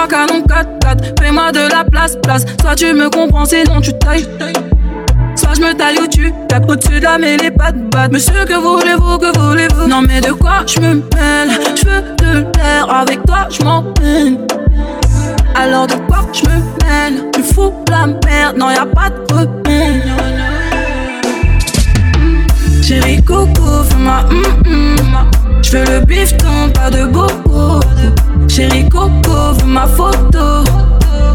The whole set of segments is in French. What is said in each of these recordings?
trois canons 4-4. Fais-moi de la place, place. Soit tu me comprends, sinon tu tailles. Soit je me taille ou tu tapes au-dessus de la mêlée, pas de batte. Monsieur, que voulez-vous, que voulez-vous? Non, mais de quoi je me mêle? Je veux de l'air, avec toi je m'en Alors de quoi je me mêle? Tu fous la merde, non, y a pas de repère. Chérie coco, fais-moi hum hum. Je veux le bifton, pas de bobo. Chérie coco, veux ma photo.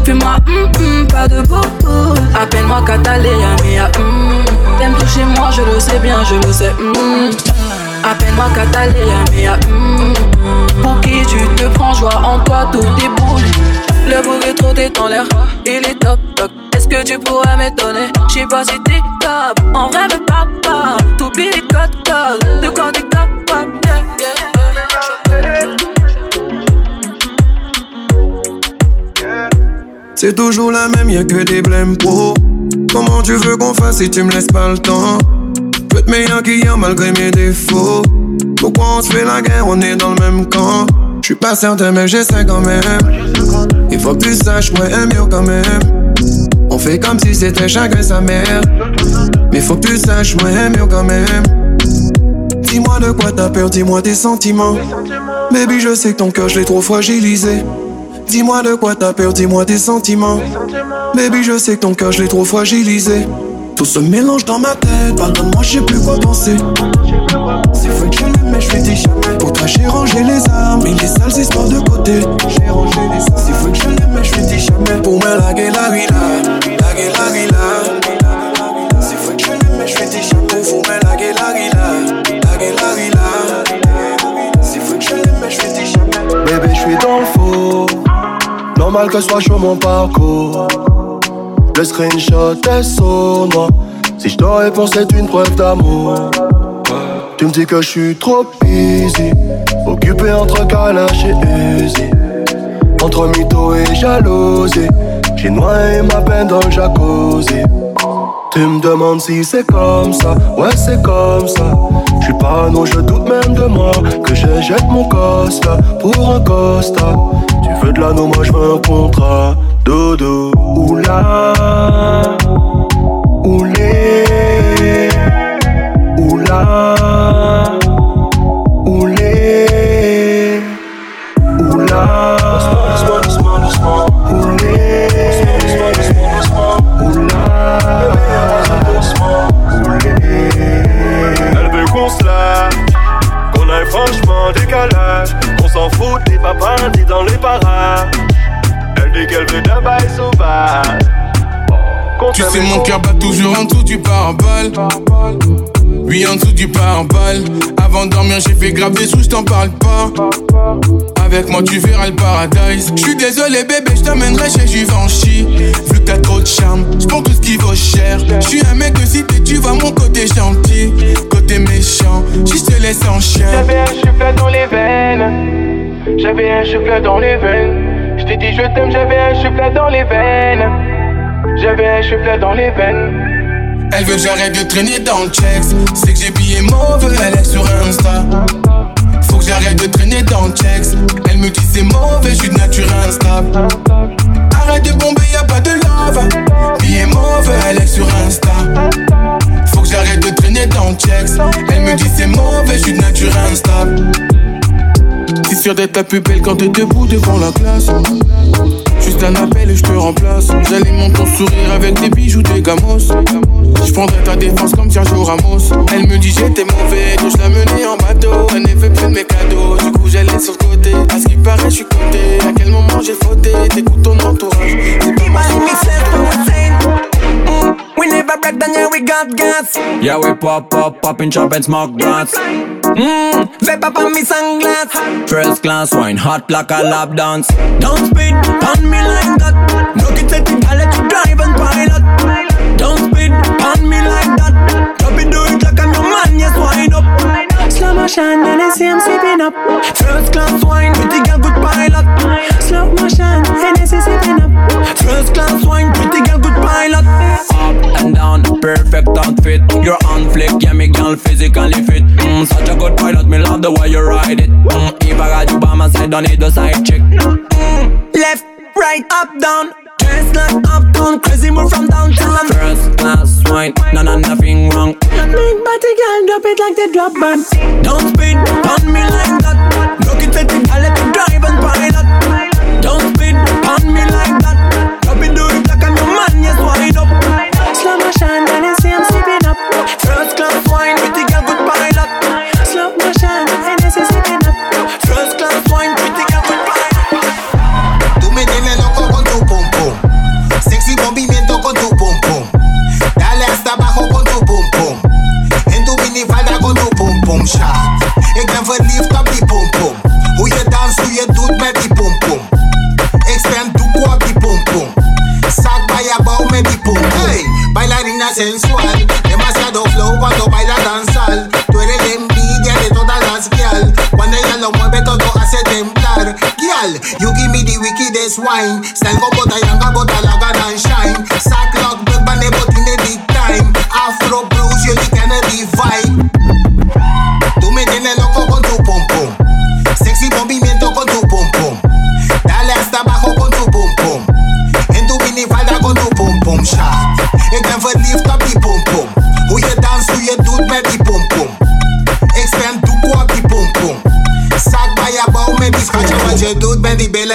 Fais-moi hum hum, pas de bobo. Appelle-moi Catalina, mia hum. T'aimes toucher moi, je le sais bien, je le sais hum. Appelle-moi Catalina, mia hum. Pour qui tu te prends, joie en toi, tout déboule. Le beau rétro t'es en l'air, il est top top. Est-ce que tu pourrais m'étonner? J'sais pas si t'es top, en vrai parle pas. T'oublies les codes codes, de quand t'es C'est toujours la même, y'a que des blèmes pro. Comment tu veux qu'on fasse si tu me laisses pas le temps? Peut être meilleur qu'hier malgré mes défauts. Pourquoi on se fait la guerre, on est dans le même camp? Je suis pas certain, mais j'essaie quand même. Il faut que tu saches, moi, aime mieux quand même. On fait comme si c'était chacun sa mère. Mais faut que tu saches, moi, aime mieux quand même. Dis-moi de quoi t'as peur, dis-moi tes sentiments. Baby, je sais que ton cœur, je l'ai trop fragilisé. Dis-moi de quoi t'as peur, dis-moi tes sentiments. Baby, je sais que ton cœur, je l'ai trop fragilisé. Tout se mélange dans ma tête, pardonne-moi, je sais plus quoi penser. C'est vrai que je l'aime, mais je des jamais. Pour toi, j'ai rangé les armes, mais les sales histoires de côté. J'ai rangé les armes. C'est vrai que je l'aime, mais je des jamais. Pour me laguer la vie là, laguer la vie Normal que soit chaud mon parcours. Le screenshot est sournois. Si je te réponds, c'est une preuve d'amour. Tu me dis que je suis trop busy. Occupé entre Kalash et Uzi. Entre mytho et jalousie. J'ai noyé ma peine dans le jacuzzi. Tu me demandes si c'est comme ça, ouais c'est comme ça. Je suis pas non, je doute même de moi que je jette mon costa pour un costa. Tu veux de l'anneau, moi je veux un contrat. Dodo, oula, oulé, oula, franchement décalage, qu'on s'en fout des papas dans les parages. Elle dit qu'elle veut d'un bail sauvage. Tu sais mon cœur bat toujours en dessous du pare-balles. Oui en dessous du pare-balles. Avant de dormir j'ai fait grave des sous, je t'en parle pas. Avec moi tu verras le paradise. Je suis désolé bébé, je t'emmènerai chez Givenchy Vu que t'as trop de charme, je tout ce qui vaut cher. Je suis chien J'avais un souffle dans les veines J'avais un souffle dans les veines Je t'ai dit je t'aime, j'avais un souffle dans les veines j'avais un cheveu dans les veines. Elle veut que j'arrête de traîner dans le checks. C'est que j'ai pillé mauvais, elle est sur Insta. Faut que j'arrête de traîner dans le checks. Elle me dit c'est mauvais, je suis de nature instable. Arrête de bomber, y'a pas de love. Billet mauvais, elle est sur Insta. Que j'arrête de traîner dans le checks. Elle me dit c'est mauvais, je suis de nature instable. T'es sûr d'être la plus belle quand t'es debout devant la classe. Juste un appel et je te remplace. J'alimente ton sourire avec des bijoux, des gamos. Je prendrai ta défense comme Sergio Ramos. Elle me dit j'étais mauvais, donc je la menais en bateau. Elle ne fait plus de mes cadeaux, du coup j'allais sur le côté. À ce qui paraît, je suis côté. À quel moment j'ai fauté? T'écoutes ton entourage. C'est pas ma We never break yeah, we got gas. Yeah, we pop, pop, pop and chop and smoke blunts. Mmm, vape up on me sunglass. First class wine, hot like a lap dance. Don't speed on me like that. No get set I let you drive and pilot. Don't speed on me like that. Drop it, do it like I'm your man, yes, wind up. Slow motion, and I see I'm sipping up. First class wine, pretty girl, good pilot. Slow motion, Hennessy sipping up. First class wine, pretty girl, good pilot. Perfect outfit. You're on flick, yeah, me girl physically fit. Mm, such a good pilot, me love the way you ride it. Mm, if I got you by my side, don't need a side chick. Mm, left right up down. Dress like uptown, crazy move from downtown. First class wine, no, no, nothing wrong. Big body girl, drop it like the drop band. Don't speed on me like that. Look it todo hace. Girl, you give me the wickedest wine. Style go bota yanga bota laga and shine. Sack lock, big bane bot in the big time. Afro blues, you the Kennedy vibe.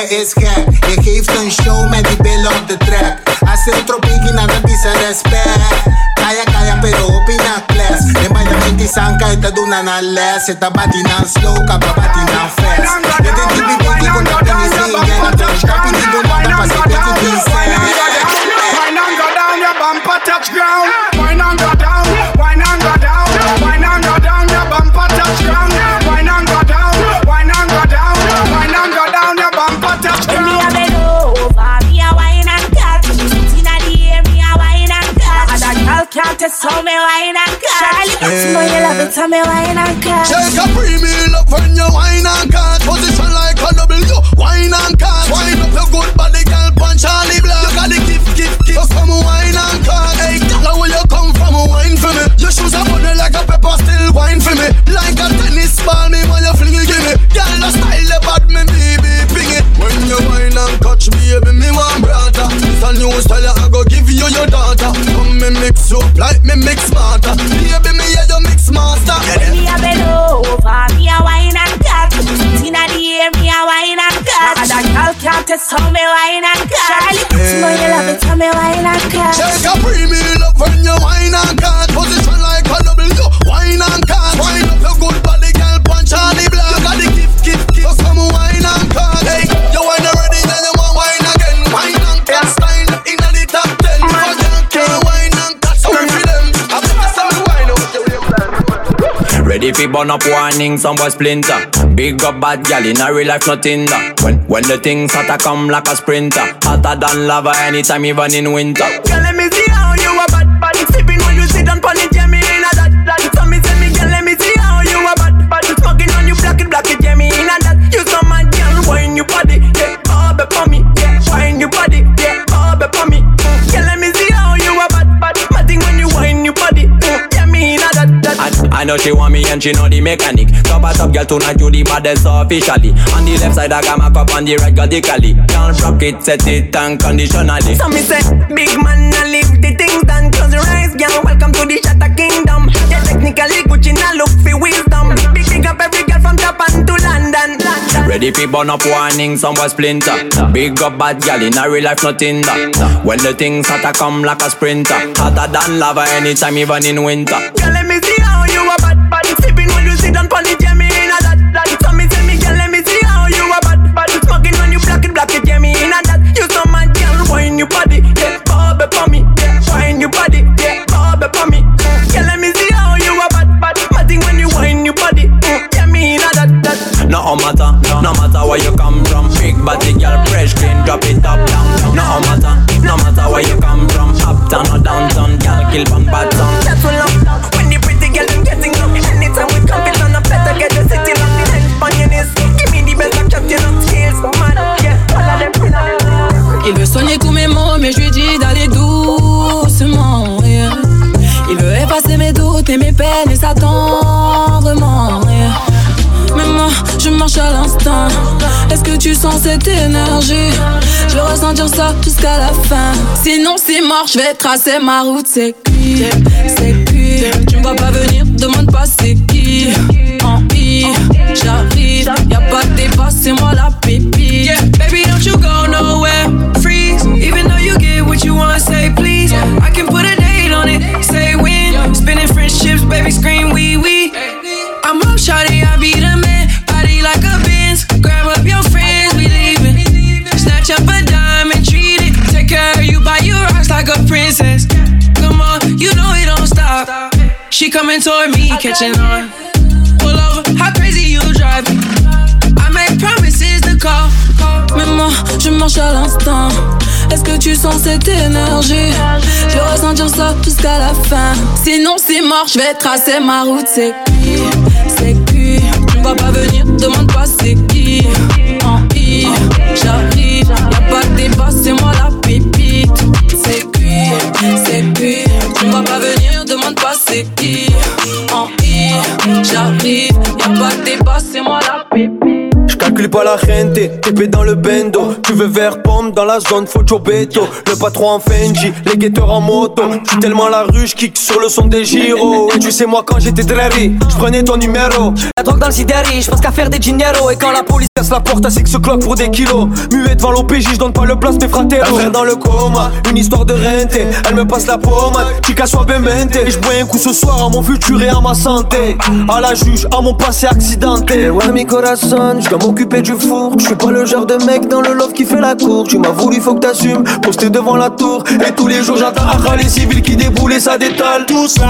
Mare is gek Je geeft een show met the billen op de track. Hace otro piggy, nada dice respect. Calla, calla, pero opina class. En Miami sanka, esta duna na less Esta batina slow, capa batina fast. Dit is die biggie, kon dat dan niet zien En dat is kapi, die doen wat, dat pas ik dat Wine and go down, your bumper touch ground. Wine and go down, wine and go down Wine and go down, your bumper touch ground. Girl can't test how me wine and cut. Charlie, you know you love it, how me wine and cut. Take a premium up when you wine and cut Position like a W, wine and cut Wine up your good body, girl, punch Charlie Black. You got the gift, gift, gift. So come wine and cut Hey, now where you come from, wine for me? Your shoes are funny like a pepper, still wine for me. Like a tennis ball, me when you fling it, give me. Girl, the style, the bad, me baby, ping it When you wine and catch me, baby, me want brother This a new style, I go give you your daughter Come me mix up like me mix smarter Baby, me yeah, you mix master When me a bend over, me a wine and cut. Inna the air, me a wine and cut. Other girl can't test how me wine and cut. Charlie, you know you love it, how me wine and cut. Take a premium up when you wine and cut burn up warning, some boy splinter. Big up bad gal in a real life, nothing da. When when the things hotter come like a sprinter, hotter than lava anytime, even in winter. I, know she want me and she know the mechanic. Top a top girl tonight you the baddest officially. On the left side I got my cup, on the right cali. Can't rock it, set it unconditionally. So me say, big man, I leave the things done Close your eyes, girl, welcome to the Shatter Kingdom Yeah, technically Gucci, now look for wisdom Big, big up every Ready fi burn up warning, some splinter. Big up bad gal in a real life, nothing da. When the things hotter come like a sprinter, hotter than lava anytime, even in winter. Girl, let me see how you No matter, no matter where you come from. Big body girl, fresh clean, drop it up down. No matter, no matter where you come from. Uptown or downtown, girl, kill one bad song. That's what love When the pretty girl them getting up Anytime we come in on a better get the city on the head on your knees Give me the best of captain of skills Man, yeah, all of them Il veut soigner tous mes mots, mais je lui dis d'aller doucement. yeah. Il veut effacer mes doutes et mes peines tu sens cette énergie Je veux ressentir ça jusqu'à la fin. Sinon, c'est mort, je vais tracer ma route. C'est qui? C'est qui? Tu ne vas pas venir, demande pas c'est qui. En I, j'arrive. Y'a pas de débat, c'est moi la pépite. Coming toward me, catching on. Pull over, how crazy you drive. I make promises to call. Mais moi, je marche à l'instant. Est-ce que tu sens cette énergie? Je veux ressentir ça jusqu'à la fin. Sinon, c'est mort, je vais tracer ma route. C'est qui? C'est qui? Tu ne vas pas venir, demande pas c'est qui? En I, j'arrive. C'est qui. En I, j'arrive. Y'a pas de débat, c'est moi la pépite. J'calcule pas la rente, TP dans le bendo Tu veux vert pomme dans la zone, faut Beto Le patron en Fendi, les guetteurs en moto J'suis tellement la rue, j'kick sur le son des gyros Et tu sais moi quand j'étais drari, j'prenais ton numéro La drogue dans le sidéri, j'pense qu'à faire des dinero Et quand la police casse la porte à Six O'Clock pour des kilos. Muet devant l'OPJ, j'donne pas le place des fratéros Un dans le coma, une histoire de rente. Elle me passe la pommade, chica soit bemente Et j'bois un coup ce soir à mon futur et à ma santé. À la juge, à mon passé accidenté. Ouais mi corazon, j'dois m'occuper du four. Je suis pas le genre de mec dans le love qui fait la cour. Tu m'as voulu, faut que t'assumes, posté devant la tour. Et tous les jours j'entends à les civils qui déboulent et ça détale. Tout ça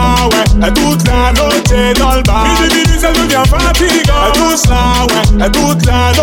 ouais, toute la noche dans le bar minuit ça devient fatigant Tout ça ouais, toute la noche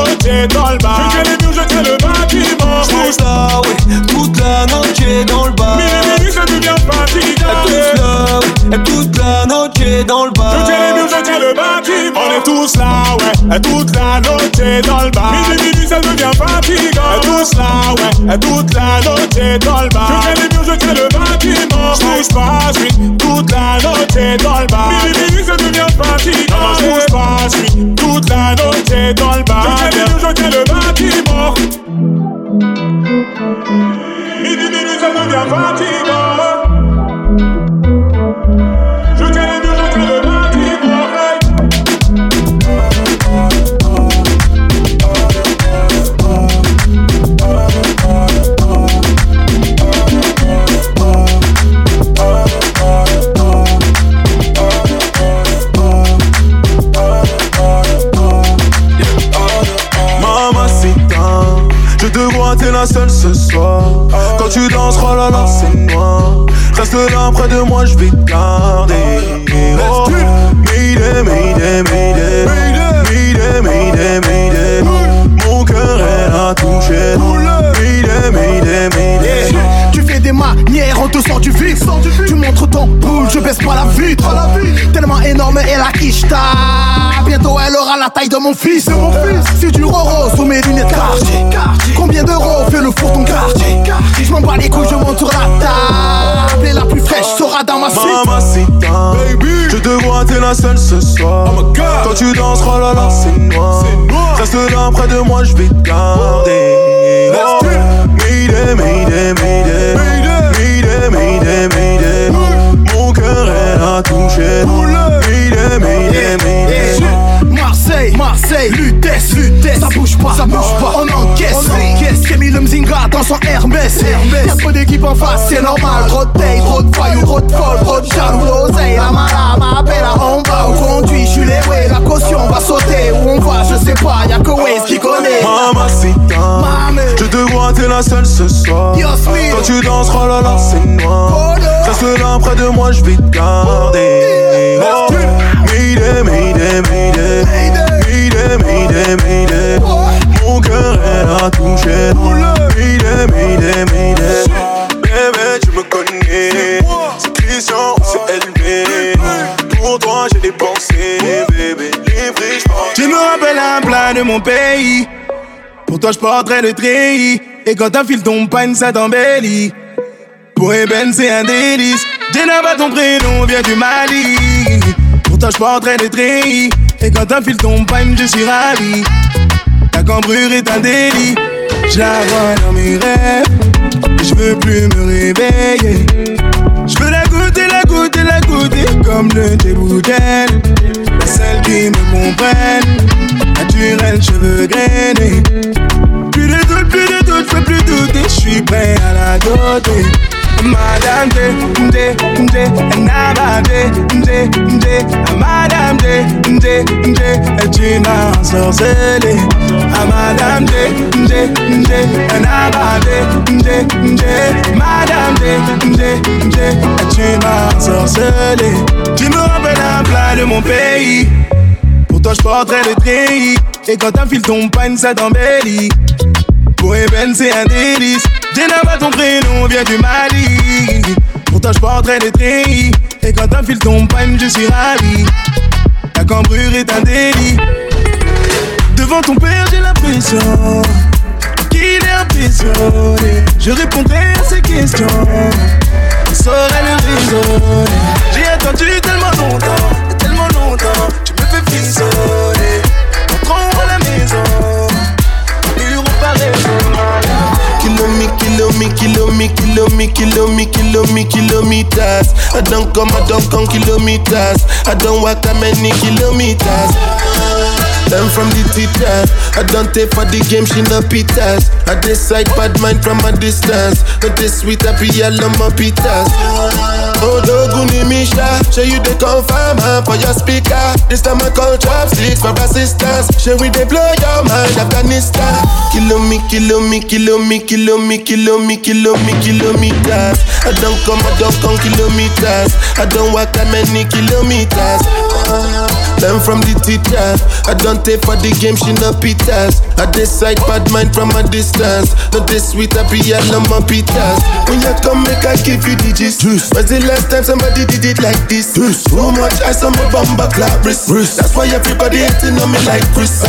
dans le bar. Je tiens les murs, je tiens le bâtiment Tout ça ouais, toute la noche dans le bar. Midi minuit ça devient fatigant. Tout ça ouais, toute la noche dans le bar. Je tiens les murs, je tiens le bâtiment On est tous là ouais, toute la noche dans le bar. Midi minuit ça devient fatigant. Tous là ouais, toute la noche dans le bar. Je tiens les murs, je tiens le bâtiment bouge pas, toute la noche dans le bar vois, t'es la seule ce soir. Quand tu danses, oh là là, c'est noir. Reste là près de moi, je vais te garder. Oh, Mayday, Mayday, Mayday. Mayday, manières, on te sort du vif. Tu montres ton boule, je baisse pas la vitre. Tellement énorme et la quicheta. Bientôt elle aura la taille de mon fils. C'est du roro sous mes lunettes quartier. Combien d'euros fait le four ton quartier Je m'en bats les couilles, je monte sur la table. Et la plus fraîche sera dans ma suite. Mamacita, je te vois, t'es la seule ce soir. Quand tu danses, oh là là, c'est noir. Reste là près de moi, je vais te garder. Oh, Mayday, Mayday. Mayday, a Marseille, Lutèce, Lutèce, ça bouge pas, ça bouge pas, on encaisse, on encaisse, Kémy le Mzinga dans son Hermès, y'a trop d'équipes en face, c'est normal, trop de paye, trop de voyous, trop de folle, trop de jaloux, l'oseille, la mala, ma bella, on va, on conduit, je suis les way, la caution va sauter, où on va, je sais pas, y'a que Waze qui connaît, Mamacita, je te vois, t'es la seule ce soir. Quand tu danses, oh là là, c'est noir. Reste là près de moi, je vais te garder. Oh, Mayday, Mayday, Mayday. Mon cœur, elle a touché. Mayday. Bébé, tu me connais. C'est Christian, c'est élevé. Pour toi, j'ai dépensé, bébé. Livré, Tu me rappelles un plat de mon pays. Pour toi, je porterai le treillis. Et quand ta file tombe panne, ça t'embellit. Pour Eben, c'est un délice. Jenna ton prénom vient du Mali. Pour toi, je porterai le treillis. Et quand ta file tombe panne, je suis ravi. Ta cambrure est un délit. Je la vois dans mes rêves. Je veux plus me réveiller. Je veux la goûter, la goûter, la goûter comme le thé La seule qui me comprenne. Naturel, cheveux grainés. Plus de doute, plus de doute, peux plus douter. Je suis prêt à la doter. Madame D, D, D, Naba D, D, D, Madame D, D, D, tu m'as ensorcelé. Madame D, D, D, Naba D, D, D, Madame D, D, D, tu. Tu me rappelles un plat de mon pays. Pour toi, je porterai le treillis. Et quand t'enfiles ton pain, ça t'embellit. Pour Eben, c'est un délice. Jenna pas ton prénom, vient du Mali. Pourtant, je porterai des. Et quand un fil tombe je suis ravi. La cambrure est un délit. Devant ton père, j'ai l'impression qu'il est impressionné. Je répondrai à ses questions. Il saurait le raisonner. J'ai attendu tellement longtemps, tellement longtemps. Tu me fais frissonner. Kilo me, kilo me, kilo me, kilo me, kilometers. I don't come, I don't come kilometers. I don't walk that many kilometers. Learn from the teacher. I don't take for the game, she no pitas. I decide bad mind from a distance. Not this sweet, happy, yellow, my pitas. Odoguni oh, Misha, show you the confirm for your speaker. This time I call chopsticks for assistance. Show we they blow your mind, Afghanistan. Kilo me, kilo me, kilo me, kilo me, kilo me, kilo me, kilometers. I don't come, I don't come kilometers. I don't walk that many kilometers. Learn from the teacher. I don't take for the game, she no pitas. I decide bad mind from a distance. Not this sweet, I be all my pitas. When you come, make I give you digits. Was the last time somebody did it like this? Too much ice on my bumper clap wrist. That's why everybody hating on me like Chris.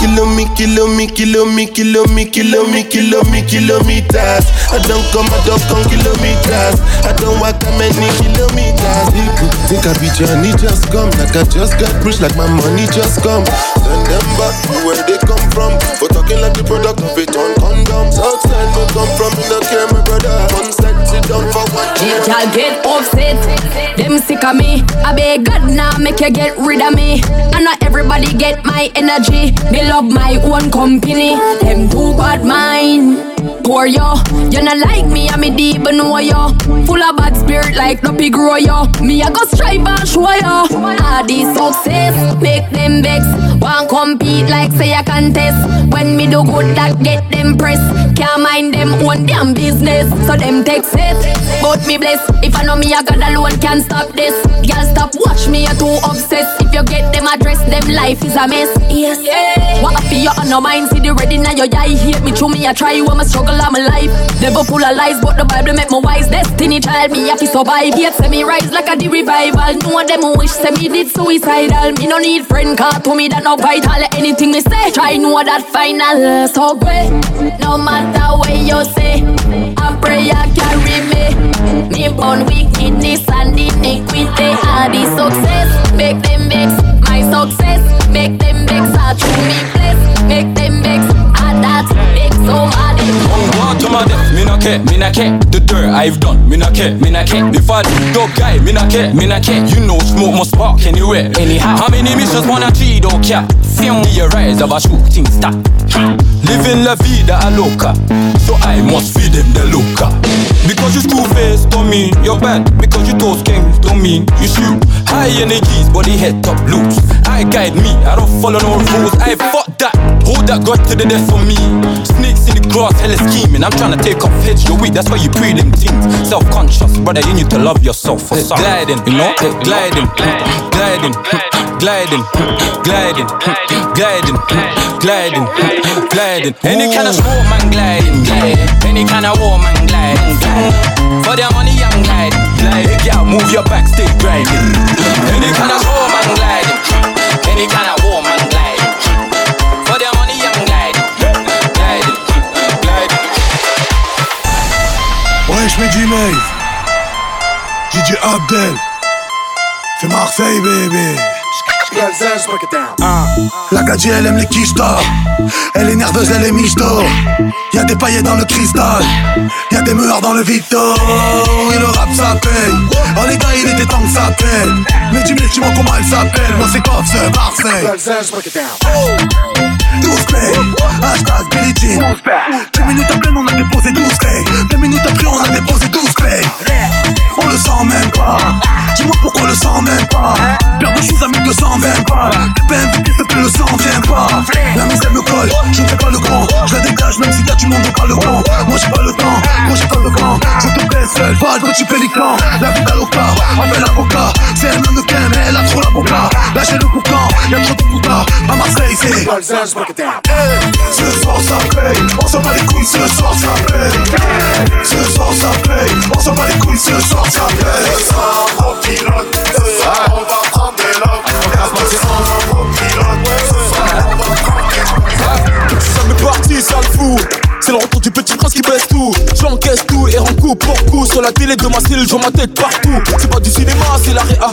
Kilo me, kilo me, kilo me, kilo me, kilo me, kilo me, kilometers. I don't come, I don't come kilometers. I don't walk that many kilometers. People think I be Johnny, just come. Like I just got rich, like my money just come. Send them back to where they come from. For talking like the product of it on condoms. Outside, no come from, me no care, my brother. Y'all get upset, them sick of me. I beg God now, make you get rid of me. I not everybody get my energy. They love my own company. Them too bad mind. Poor yo, you not like me, I'm a deep know yo. Full of bad spirit like no pig grow yo. Me I go strive and show yo. All this success make them vex. Want compete like say I contest. When me do good that get them press. Can't mind them own damn business. So them take it. But me bless. If I know me I got alone can stop this. Girl stop watch me you too obsessed. If you get them address them life is a mess. Yes. Yeah. What I feel on no mind see the ready now your eye hate me through me I try you I'm a struggle all my life. Never full of lies, but the Bible make me wise. Destiny child, me have to survive. Yet say me rise like a the revival. No one them who wish say me did suicidal. Me no need friend car to me that no vital. Anything me say, try know that final. So great, no matter what you say, a prayer carry me. Me born wickedness and iniquity. All the success make them vex. My success make them vex. I true me bless, make them vex. And that makes so hard. Want to my death, me not care, me not care. The dirt I've done, me not care, me not care. If I do dog guy, me not care, me not care. You know smoke must spark anywhere, anyhow. How many missions wanna cheat, don't care. Film me a rise of a shooting star. Living la vida a loca, so I must feed them the loca. Because you school face don't mean you're bad. Because you toast kings don't mean you shoot. High energies, body head top loose. I guide me, I don't follow no rules. I fuck that, hold that God to the death for me. Snakes in the grass, hella scheming. I'm trying to take off heads, you're weak, that's why you pre them things. Self conscious, brother, you need to love yourself. For some. Gliding, you know, gliding, gliding, gliding, gliding, gliding, gliding, gliding. Any kind of sport man gliding, gliding. Any kind of war man gliding, gliding. For their money, I'm gliding, gliding. Hey, girl, move your back, stay grinding. Any kind of sport man gliding, any kind of war man je mets du Maeve. DJ Abdel. C'est Marseille, bébé. Let's break it down. Ah. La gadji elle aime les quichetas Elle est nerveuse, elle est michto Y'a des paillettes dans le cristal. Y'a des meurs dans le Vito Et le rap ça paye Oh les gars il était temps que ça paye Mais dis-moi comment elle s'appelle. Moi c'est Coff, c'est Marseille. 12 play, hashtag Billie Jean. 10 minutes après on a déposé 12 clés 2 minutes après on a déposé 12 clés On le sent même pas Dis-moi pourquoi le sent même pas. Père de choses à 1220 balles PMVP fait que le sang vient pas. La misère me colle, je ne fais pas le grand. Je la dégage même y a du monde on pas le grand. Moi j'ai pas le temps, moi j'ai pas le grand Je te baisse seul, pas le petit pélican La vie d'Aloca, appelle l'avocat. C'est un mannequin mais elle a trop la boca Lâchez le boucan, y'a trop de boutards. À Marseille c'est ce soir ça paye, on s'en bat les couilles, ce soir ça paye. Ce soir ça paye, on s'en bat les couilles, ce soir ça paye. Pilote, on va prendre des on pour coup. Sur la télé de ma cellule, je ma tête partout. C'est pas du cinéma, c'est la réa.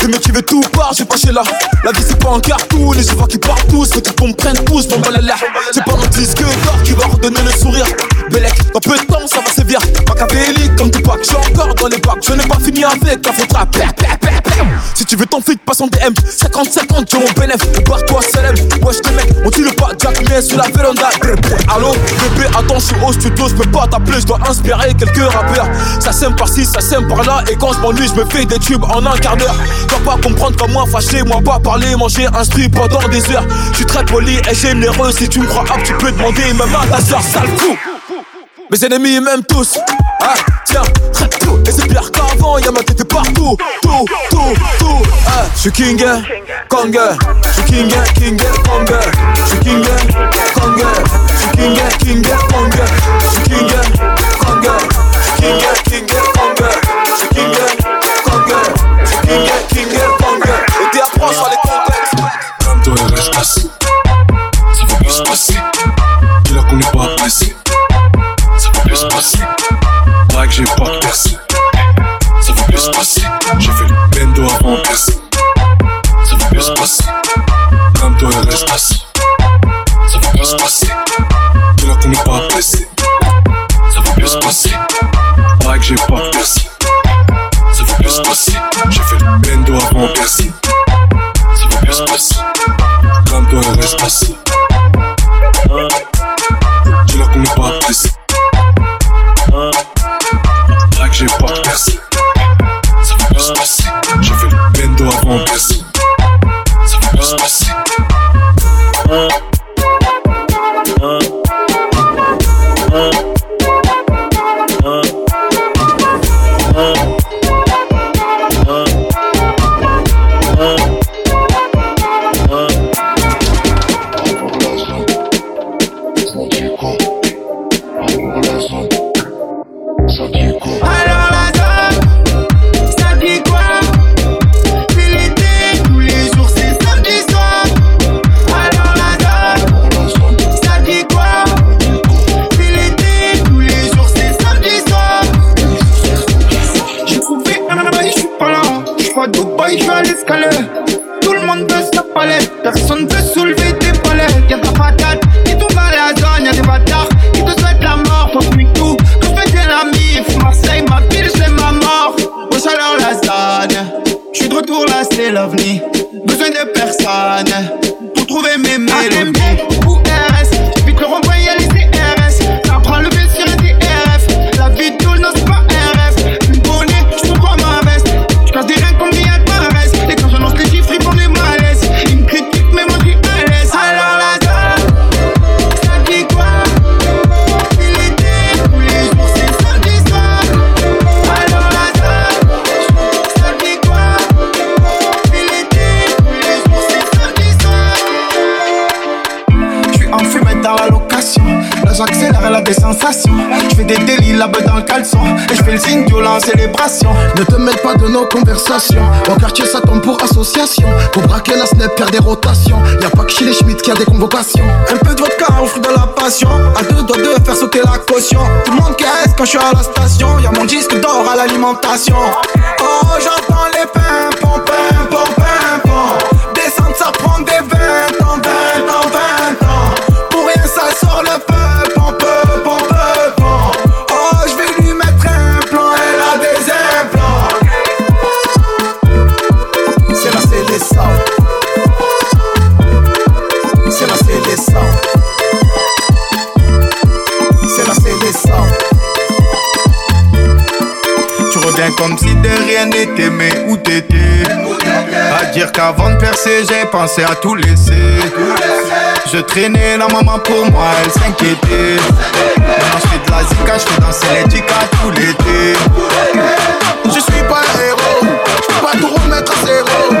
Les mecs qui veulent tout part, j'ai pas chez là. La vie c'est pas un cartoon, les vois qui partent tous. Faut qu'ils comprennent tous, mon balala. C'est pas mon disque d'or qui va redonner le sourire. Belek, dans peu de temps ça va sévir. Machiavélique comme Tupac, j'suis encore dans les bacs. Je n'ai pas fini avec la faute rap. Si tu veux ton feed, passe en DM. 50-50, j'ai mon bénéf. Barre-toi, Salem. Wesh, les mecs, on dit le pas Jack, mais sur la véranda. Allô, bébé, attends, je suis au studio, je pas t'appeler, je dois inspirer quelques Ça sème par-ci, ça sème par-là, et quand je m'ennuie, je me fais des tubes en un quart d'heure. Dois pas comprendre comme moi, fâché, moi pas parler, manger, instruit pendant des heures. Je suis très poli et généreux, si tu me crois apte, tu peux demander même à ta soeur, sale fou. Mes ennemis m'aiment tous. Ah, tiens, tout. Et c'est pire qu'avant, y'a ma tête partout. Tout, tout, tout. Ah, j'suis king, kong. J'suis king, king, kong. J'suis king, kong. J'suis king, king, Comme toi, elle à Dubaï, je suis à l'escalier. Tout le monde veut sa palette, personne veut soulever dans la location. Là j'accélère la des sensations. J'fais des délits là-bas dans le caleçon. Et j'fais le signe violent en célébration. Ne te mêle pas de nos conversations. Au quartier, ça tombe pour association. Pour braquer la snap, faire des rotations. Y'a pas que chez les Schmitt qui a des convocations. Un peu de vodka au fruit de la passion. À deux doigts de faire sauter la caution. Tout le monde caisse quand je suis à la station. Y'a mon disque d'or à l'alimentation. Oh, j'entends les pimpons, pimpons, pimpons. Descendre, ça prend des comme si de rien n'était, mais où t'étais? À dire qu'avant de percer, j'ai pensé à tout laisser. Je traînais la maman pour moi, elle s'inquiétait. Maintenant je fais de la zika, je fais danser les tout l'été. Je suis pas un héros, je peux pas tout remettre à zéro.